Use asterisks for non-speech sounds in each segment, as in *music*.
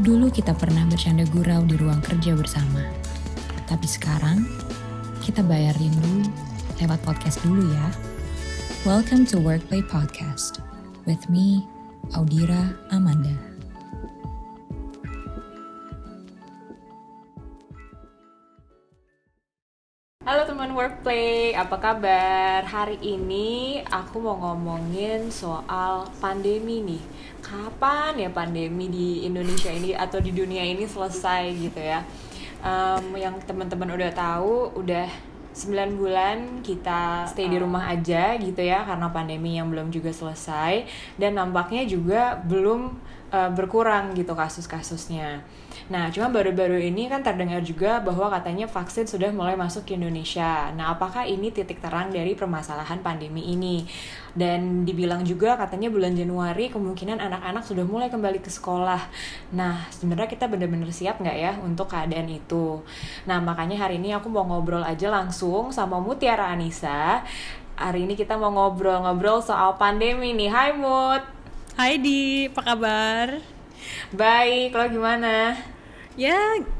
Dulu kita pernah bercanda gurau di ruang kerja bersama. Tapi sekarang, kita bayar rindu lewat podcast dulu ya. Welcome to Workplay Podcast. With me, Audira Amanda. Workplay, apa kabar? Hari ini aku mau ngomongin soal pandemi nih. Kapan ya pandemi di Indonesia ini atau di dunia ini selesai gitu ya? Um, yang teman-teman udah tahu, udah 9 bulan kita stay di rumah aja gitu ya karena pandemi yang belum juga selesai dan nampaknya juga belum uh, berkurang gitu kasus-kasusnya. Nah, cuma baru-baru ini kan terdengar juga bahwa katanya vaksin sudah mulai masuk ke Indonesia. Nah, apakah ini titik terang dari permasalahan pandemi ini? Dan dibilang juga katanya bulan Januari kemungkinan anak-anak sudah mulai kembali ke sekolah. Nah, sebenarnya kita benar-benar siap nggak ya untuk keadaan itu? Nah, makanya hari ini aku mau ngobrol aja langsung sama Mutiara Anissa. Hari ini kita mau ngobrol-ngobrol soal pandemi nih. Hai Mut. Hai Di, apa kabar? Baik, lo gimana? Ya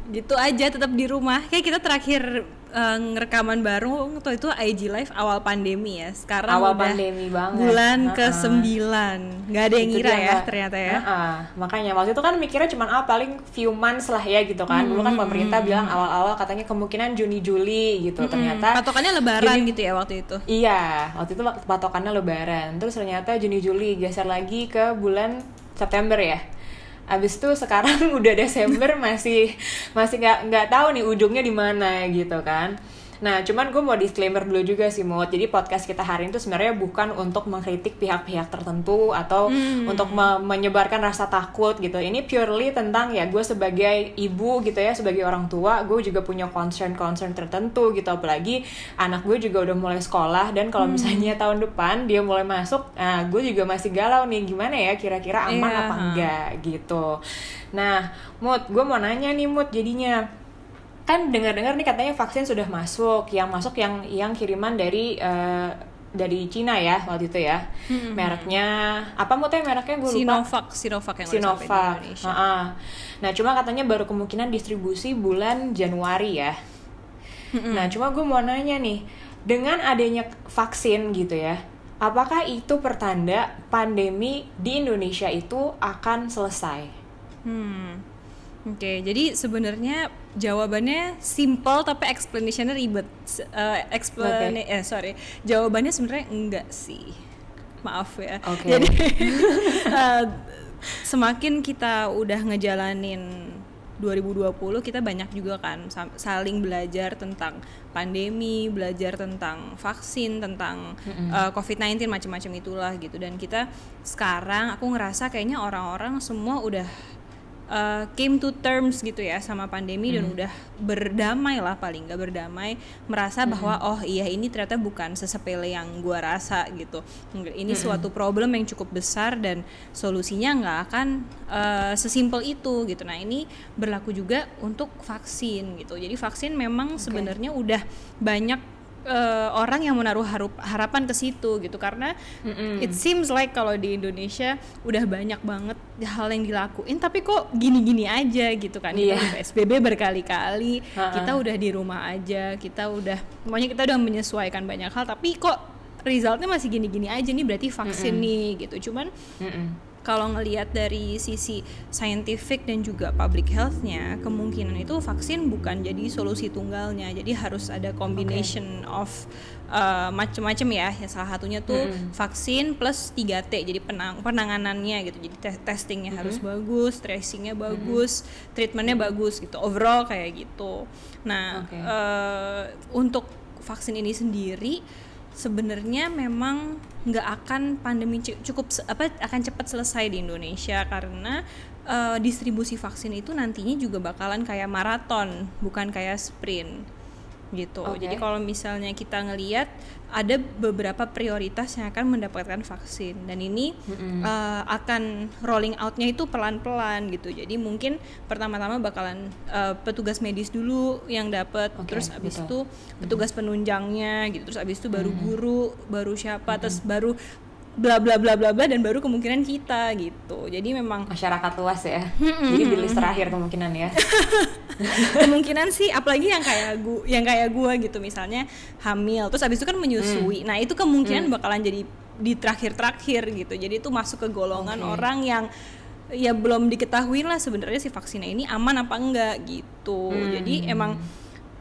gitu aja, tetap di rumah. Kayak kita terakhir uh, ngerekaman baru tuh itu IG live awal pandemi ya. Sekarang awal udah pandemi banget. bulan Heeh. ke sembilan. Nggak ada yang Itu ngira ya Mbak. ternyata ya. Heeh. Makanya waktu itu kan mikirnya cuma ah paling few months lah ya gitu kan. Dulu Hmm, kan pemerintah bilang awal-awal katanya kemungkinan Juni Juli gitu. Ternyata Patokannya lebaran Jadi- gitu ya waktu itu. Iya, waktu itu patokannya lebaran. Terus ternyata Juni Juli geser lagi ke bulan September ya. Abis itu sekarang *laughs* udah Desember masih masih nggak nggak tahu nih ujungnya di mana gitu kan. Nah, cuman gue mau disclaimer dulu juga sih, Mut. Jadi podcast kita hari ini tuh sebenarnya bukan untuk mengkritik pihak-pihak tertentu atau untuk me- menyebarkan rasa takut gitu. Ini purely tentang ya gue sebagai ibu gitu ya, sebagai orang tua, gue juga punya concern-concern tertentu gitu. Apalagi anak gue juga udah mulai sekolah dan kalau misalnya tahun depan dia mulai masuk, nah gue juga masih galau nih gimana ya kira-kira aman Iya, apa enggak gitu. Nah, Mut, gue mau nanya nih Mut jadinya kan dengar-dengar nih katanya vaksin sudah masuk yang masuk yang yang kiriman dari eh, dari Cina ya waktu itu ya. Mereknya apa mau mereknya? Gue lupa. Sinovac, Sinovac yang udah sampai di Sinovac. Indonesia. Ha-ha. nah cuma katanya baru kemungkinan distribusi bulan Januari ya. Nah cuma gue mau nanya nih dengan adanya vaksin gitu ya apakah itu pertanda pandemi di Indonesia itu akan selesai? Hmm. Oke, jadi sebenarnya jawabannya simple tapi explanationnya ribet. S- eh, explana- eh sorry, jawabannya sebenarnya enggak sih. Maaf ya. Oke. Jadi *laughs* eh, semakin kita udah ngejalanin 2020 kita banyak juga kan saling belajar tentang pandemi, belajar tentang vaksin, tentang eh, COVID-19 macam-macam itulah gitu dan kita sekarang aku ngerasa kayaknya orang-orang semua udah uh, came to terms gitu ya sama pandemi dan udah berdamai lah paling nggak berdamai merasa bahwa oh iya ini ternyata bukan sesepele yang gua rasa gitu. Ini suatu problem yang cukup besar dan solusinya nggak akan uh, sesimpel itu gitu. Nah ini berlaku juga untuk vaksin gitu. Jadi vaksin memang sebenarnya udah banyak uh, orang yang menaruh harup, harapan ke situ gitu karena it seems like kalau di Indonesia udah banyak banget hal yang dilakuin tapi kok gini-gini aja gitu kan Iya. kita udah PSBB berkali-kali Ha-ha. kita udah di rumah aja kita udah pokoknya kita udah menyesuaikan banyak hal tapi kok resultnya masih gini-gini aja nih berarti vaksin nih gitu cuman Mm-mm. Kalau ngelihat dari sisi scientific dan juga public health-nya, kemungkinan itu vaksin bukan jadi solusi tunggalnya. Jadi harus ada combination of uh, macam-macam ya. Ya salah satunya tuh vaksin plus 3T. Jadi penang penanganannya gitu. Jadi te- testingnya harus bagus, tracingnya bagus, treatmentnya bagus gitu. Overall kayak gitu. Nah, Oke. eh, untuk vaksin ini sendiri sebenarnya memang nggak akan pandemi cu- cukup apa akan cepat selesai di Indonesia karena eh, distribusi vaksin itu nantinya juga bakalan kayak maraton bukan kayak sprint gitu. Oke. Jadi kalau misalnya kita ngelihat ada beberapa prioritas yang akan mendapatkan vaksin dan ini eh, akan rolling outnya itu pelan-pelan gitu. Jadi mungkin pertama-tama bakalan eh, petugas medis dulu yang dapat, Oke, terus abis betul. itu petugas penunjangnya gitu, terus abis itu baru guru, baru siapa, terus baru bla bla bla bla bla dan baru kemungkinan kita gitu. Jadi memang masyarakat luas ya. Jadi di list terakhir kemungkinan ya. *laughs* Kemungkinan sih apalagi yang kayak gua yang kayak gua gitu misalnya hamil. Terus abis itu kan menyusui. Nah itu kemungkinan bakalan jadi di terakhir-terakhir gitu. Jadi itu masuk ke golongan Oke. orang yang ya belum diketahui lah sebenarnya si vaksinnya ini aman apa enggak gitu. Jadi emang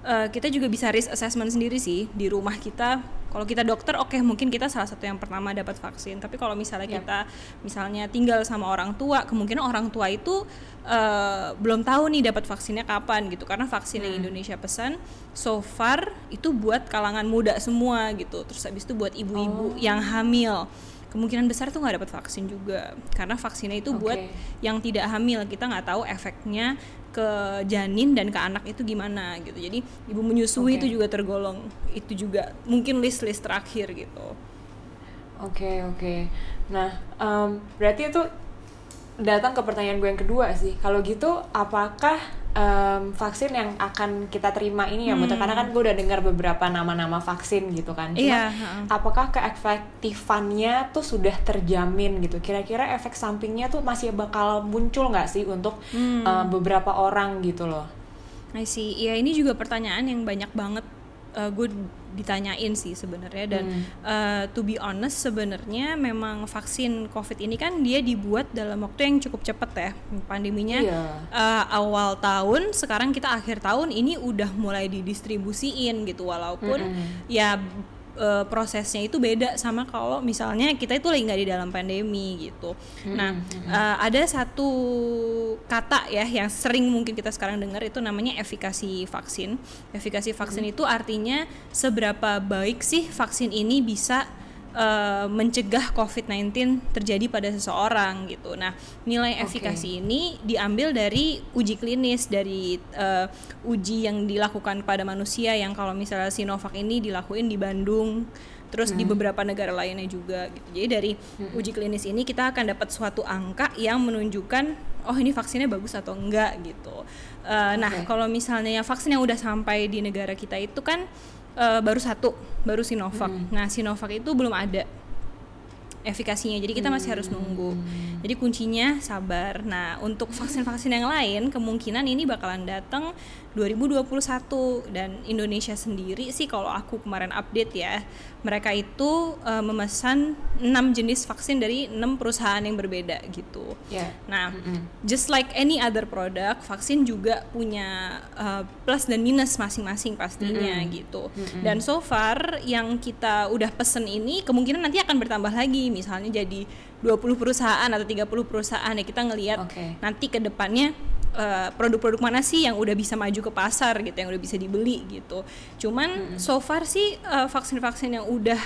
eh, kita juga bisa risk assessment sendiri sih di rumah kita kalau kita dokter oke mungkin kita salah satu yang pertama dapat vaksin. Tapi kalau misalnya Yap. kita misalnya tinggal sama orang tua kemungkinan orang tua itu eh, belum tahu nih dapat vaksinnya kapan gitu. Karena vaksin yang Indonesia pesan so far itu buat kalangan muda semua gitu. Terus habis itu buat ibu-ibu yang hamil kemungkinan besar tuh nggak dapat vaksin juga karena vaksinnya itu buat Oke. yang tidak hamil kita nggak tahu efeknya ke janin dan ke anak itu gimana gitu jadi ibu menyusui Oke. itu juga tergolong itu juga mungkin list list terakhir gitu Oke oke. Nah em, berarti itu datang ke pertanyaan gue yang kedua sih. Kalau gitu apakah em, vaksin yang akan kita terima ini ya, Muta? Karena kan gue udah dengar beberapa nama-nama vaksin gitu kan. Cuma Iya, heeh. apakah keefektifannya tuh sudah terjamin gitu? Kira-kira efek sampingnya tuh masih bakal muncul nggak sih untuk em, beberapa orang gitu loh? I see. Ya ini juga pertanyaan yang banyak banget uh, gue ditanyain sih sebenarnya dan uh, to be honest sebenarnya memang vaksin COVID ini kan dia dibuat dalam waktu yang cukup cepat ya. Pandeminya Iya. uh, awal tahun sekarang kita akhir tahun ini udah mulai didistribusiin gitu. Walaupun ya uh, prosesnya itu beda sama kalau misalnya kita itu lagi nggak di dalam pandemi gitu. Nah uh, ada satu kata ya yang sering mungkin kita sekarang dengar itu namanya efikasi vaksin. Efikasi vaksin itu artinya seberapa baik sih vaksin ini bisa uh, mencegah COVID-19 terjadi pada seseorang gitu. Nah, nilai Oke. efikasi ini diambil dari uji klinis dari uh, uji yang dilakukan pada manusia yang kalau misalnya Sinovac ini dilakuin di Bandung, terus di beberapa negara lainnya juga gitu. Jadi dari uji klinis ini kita akan dapat suatu angka yang menunjukkan oh ini vaksinnya bagus atau enggak gitu. Uh, Nah, Oke. kalau misalnya vaksin yang udah sampai di negara kita itu kan eh, baru satu, baru Sinovac. Nah, Sinovac itu belum ada efikasinya. Jadi kita masih harus nunggu. Jadi kuncinya sabar. Nah, untuk vaksin-vaksin yang lain kemungkinan ini bakalan datang 2021 dan Indonesia sendiri sih kalau aku kemarin update ya, mereka itu eh, memesan 6 jenis vaksin dari 6 perusahaan yang berbeda gitu. Ya. Nah, just like any other product, vaksin juga punya uh, plus dan minus masing-masing pastinya gitu. Dan so far yang kita udah pesen ini kemungkinan nanti akan bertambah lagi, misalnya jadi 20 perusahaan atau 30 perusahaan ya kita ngelihat Oke. nanti ke depannya uh, produk-produk mana sih yang udah bisa maju ke pasar gitu, yang udah bisa dibeli gitu. Cuman so far sih uh, vaksin-vaksin yang udah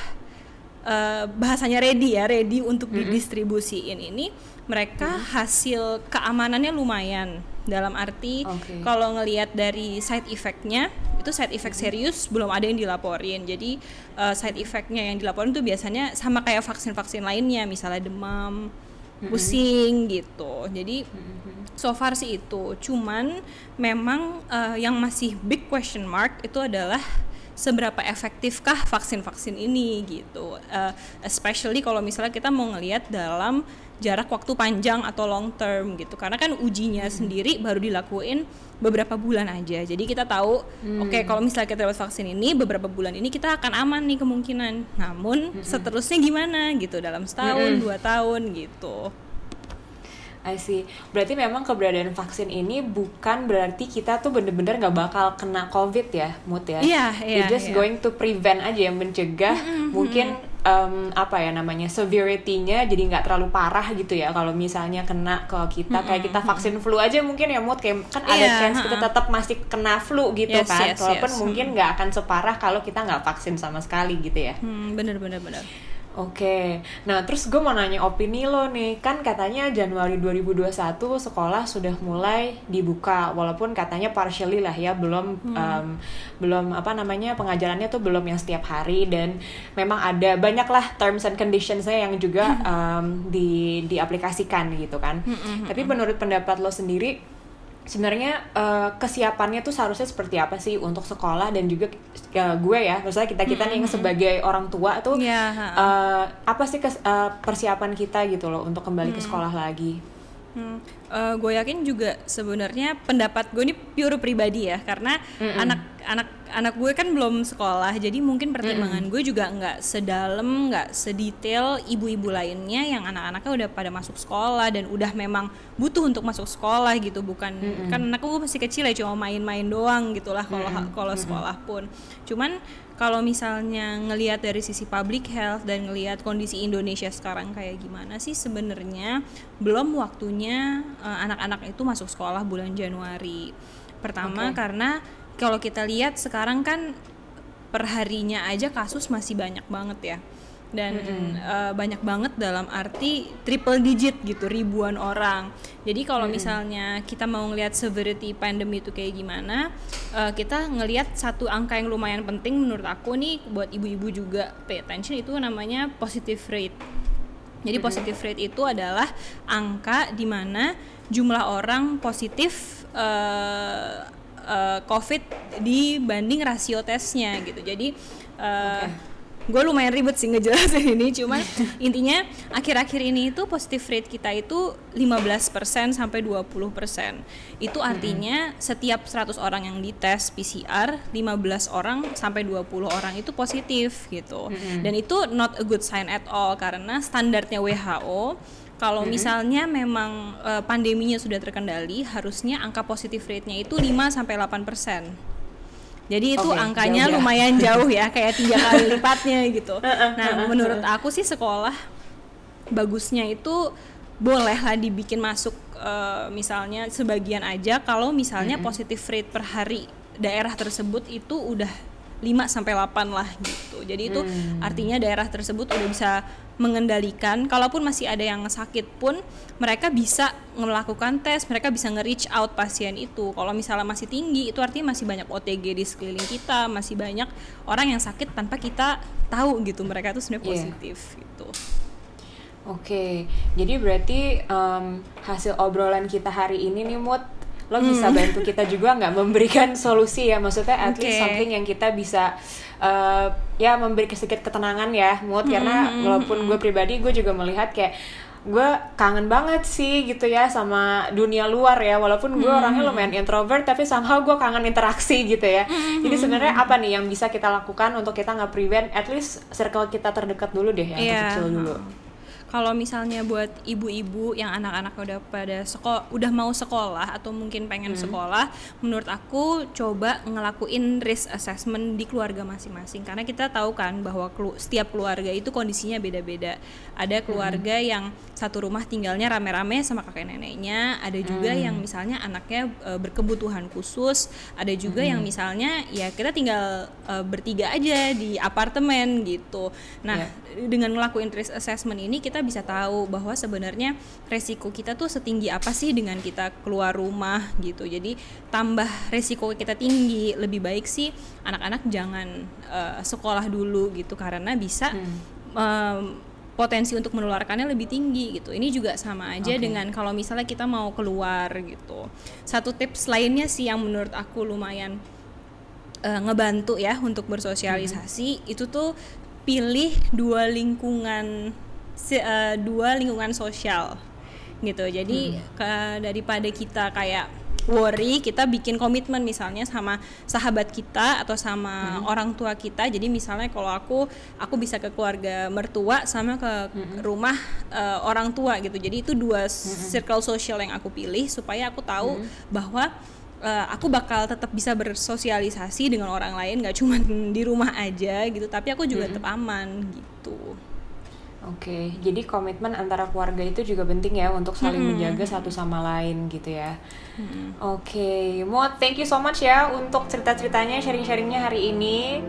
eh, bahasanya ready ya, ready untuk didistribusiin ini mereka hasil keamanannya lumayan. Dalam arti Oke. kalau ngelihat dari side effect-nya itu side effect serius belum ada yang dilaporin. Jadi eh, side effect-nya yang dilaporin tuh biasanya sama kayak vaksin-vaksin lainnya, misalnya demam, pusing gitu. Jadi so far sih itu. Cuman memang eh, yang masih big question mark itu adalah seberapa efektifkah vaksin-vaksin ini gitu. Eh, especially kalau misalnya kita mau ngelihat dalam jarak waktu panjang atau long term gitu. Karena kan ujinya sendiri baru dilakuin beberapa bulan aja. Jadi kita tahu oke kalau misalnya kita dapat vaksin ini beberapa bulan ini kita akan aman nih kemungkinan. Namun seterusnya gimana gitu dalam setahun, dua tahun gitu. I see. Berarti memang keberadaan vaksin ini bukan berarti kita tuh bener-bener nggak bakal kena COVID ya, Mut ya? Iya, You're iya, just iya. going to prevent aja, mencegah mungkin em, apa ya namanya severity-nya jadi nggak terlalu parah gitu ya. Kalau misalnya kena ke kita kayak kita vaksin flu aja mungkin ya, Mut kayak kan ada Iya, chance kita tetap masih kena flu gitu Yes, kan. yes, Walaupun yes. mungkin nggak akan separah kalau kita nggak vaksin sama sekali gitu ya. Hmm, bener bener bener. Oke, nah terus gue mau nanya opini lo nih, kan katanya Januari 2021 sekolah sudah mulai dibuka, walaupun katanya partially lah ya, belum em, belum apa namanya pengajarannya tuh belum yang setiap hari dan memang ada banyak lah terms and conditionsnya yang juga *laughs* em, di diaplikasikan gitu kan. Tapi menurut pendapat lo sendiri, sebenarnya uh, kesiapannya tuh seharusnya seperti apa sih untuk sekolah dan juga uh, gue ya, maksudnya kita kita nih yang sebagai orang tua tuh Yeah, uh, apa sih kes, uh, persiapan kita gitu loh untuk kembali ke sekolah lagi? Hmm. Uh, gue yakin juga sebenarnya pendapat gue ini pure pribadi ya karena anak-anak anak gue kan belum sekolah jadi mungkin pertimbangan gue juga nggak sedalam nggak sedetail ibu-ibu lainnya yang anak-anaknya udah pada masuk sekolah dan udah memang butuh untuk masuk sekolah gitu bukan kan anak gue masih kecil ya cuma main-main doang gitulah kalau kalau sekolah pun. Cuman kalau misalnya ngelihat dari sisi public health dan ngelihat kondisi Indonesia sekarang kayak gimana sih sebenarnya belum waktunya eh, anak-anak itu masuk sekolah bulan Januari. Pertama Oke. karena kalau kita lihat sekarang kan perharinya aja kasus masih banyak banget ya. Dan eh, banyak banget dalam arti triple digit gitu ribuan orang. Jadi kalau misalnya kita mau ngelihat severity pandemi itu kayak gimana eh, kita ngelihat satu angka yang lumayan penting menurut aku nih buat ibu-ibu juga pay attention itu namanya positive rate. Jadi positive rate itu adalah angka di mana jumlah orang positif eh, eh, COVID dibanding rasio tesnya gitu. Jadi eh, gue lumayan ribet sih ngejelasin ini, cuman *laughs* intinya akhir-akhir ini itu positive rate kita itu 15% sampai 20%. Itu artinya setiap 100 orang yang dites PCR, 15 orang sampai 20 orang itu positif gitu. Dan itu not a good sign at all karena standarnya WHO kalau misalnya memang eh, pandeminya sudah terkendali, harusnya angka positif rate-nya itu 5 sampai 8 persen. Jadi itu Oke, angkanya jauh ya. lumayan jauh ya, kayak *laughs* tiga kali lipatnya gitu. Nah, menurut aku sih sekolah bagusnya itu boleh lah dibikin masuk eh, misalnya sebagian aja kalau misalnya positif rate per hari daerah tersebut itu udah 5 sampai 8 lah gitu. Jadi itu artinya daerah tersebut udah bisa mengendalikan kalaupun masih ada yang sakit pun mereka bisa melakukan tes, mereka bisa nge-reach out pasien itu. Kalau misalnya masih tinggi itu artinya masih banyak OTG di sekeliling kita, masih banyak orang yang sakit tanpa kita tahu gitu mereka tuh sebenarnya Iya. positif gitu. Oke, jadi berarti em, hasil obrolan kita hari ini nih Mut, lo bisa bantu kita juga nggak memberikan *laughs* solusi ya, maksudnya at least Oke. something yang kita bisa eh, ya memberi sedikit ketenangan ya Mut, karena walaupun gue pribadi gue juga melihat kayak gue kangen banget sih gitu ya sama dunia luar ya. Walaupun gue orangnya lumayan introvert tapi somehow gue kangen interaksi *laughs* gitu ya. Jadi sebenarnya apa nih yang bisa kita lakukan untuk kita nggak prevent at least circle kita terdekat dulu deh yang Iya. kecil dulu Kalau misalnya buat ibu-ibu yang anak-anak udah pada sekolah, udah mau sekolah atau mungkin pengen sekolah, menurut aku coba ngelakuin risk assessment di keluarga masing-masing. Karena kita tahu kan bahwa kelu- setiap keluarga itu kondisinya beda-beda. Ada keluarga yang satu rumah tinggalnya rame-rame sama kakek neneknya, ada juga yang misalnya anaknya e, berkebutuhan khusus, ada juga yang misalnya ya kita tinggal e, bertiga aja di apartemen gitu. Nah, Iya. dengan ngelakuin risk assessment ini kita bisa tahu bahwa sebenarnya resiko kita tuh setinggi apa sih dengan kita keluar rumah gitu. Jadi tambah resiko kita tinggi, lebih baik sih anak-anak jangan eh, sekolah dulu gitu karena bisa em, potensi untuk menularkannya lebih tinggi gitu. Ini juga sama aja Oke. dengan kalau misalnya kita mau keluar gitu. Satu tips lainnya sih yang menurut aku lumayan eh, ngebantu ya untuk bersosialisasi itu tuh pilih dua lingkungan si- eh, dua lingkungan sosial gitu. Jadi ke- daripada kita kayak worry kita bikin komitmen misalnya sama sahabat kita atau sama orang tua kita. Jadi misalnya kalau aku aku bisa ke keluarga mertua sama ke rumah eh, orang tua gitu. Jadi itu dua circle sosial yang aku pilih supaya aku tahu bahwa eh, aku bakal tetap bisa bersosialisasi dengan orang lain nggak cuma *laughs* di rumah aja gitu. Tapi aku juga tetap aman gitu Oke, jadi komitmen antara keluarga itu juga penting ya untuk saling menjaga satu sama lain gitu ya. Oke, Mo, thank you so much ya untuk cerita-ceritanya, sharing-sharingnya hari ini.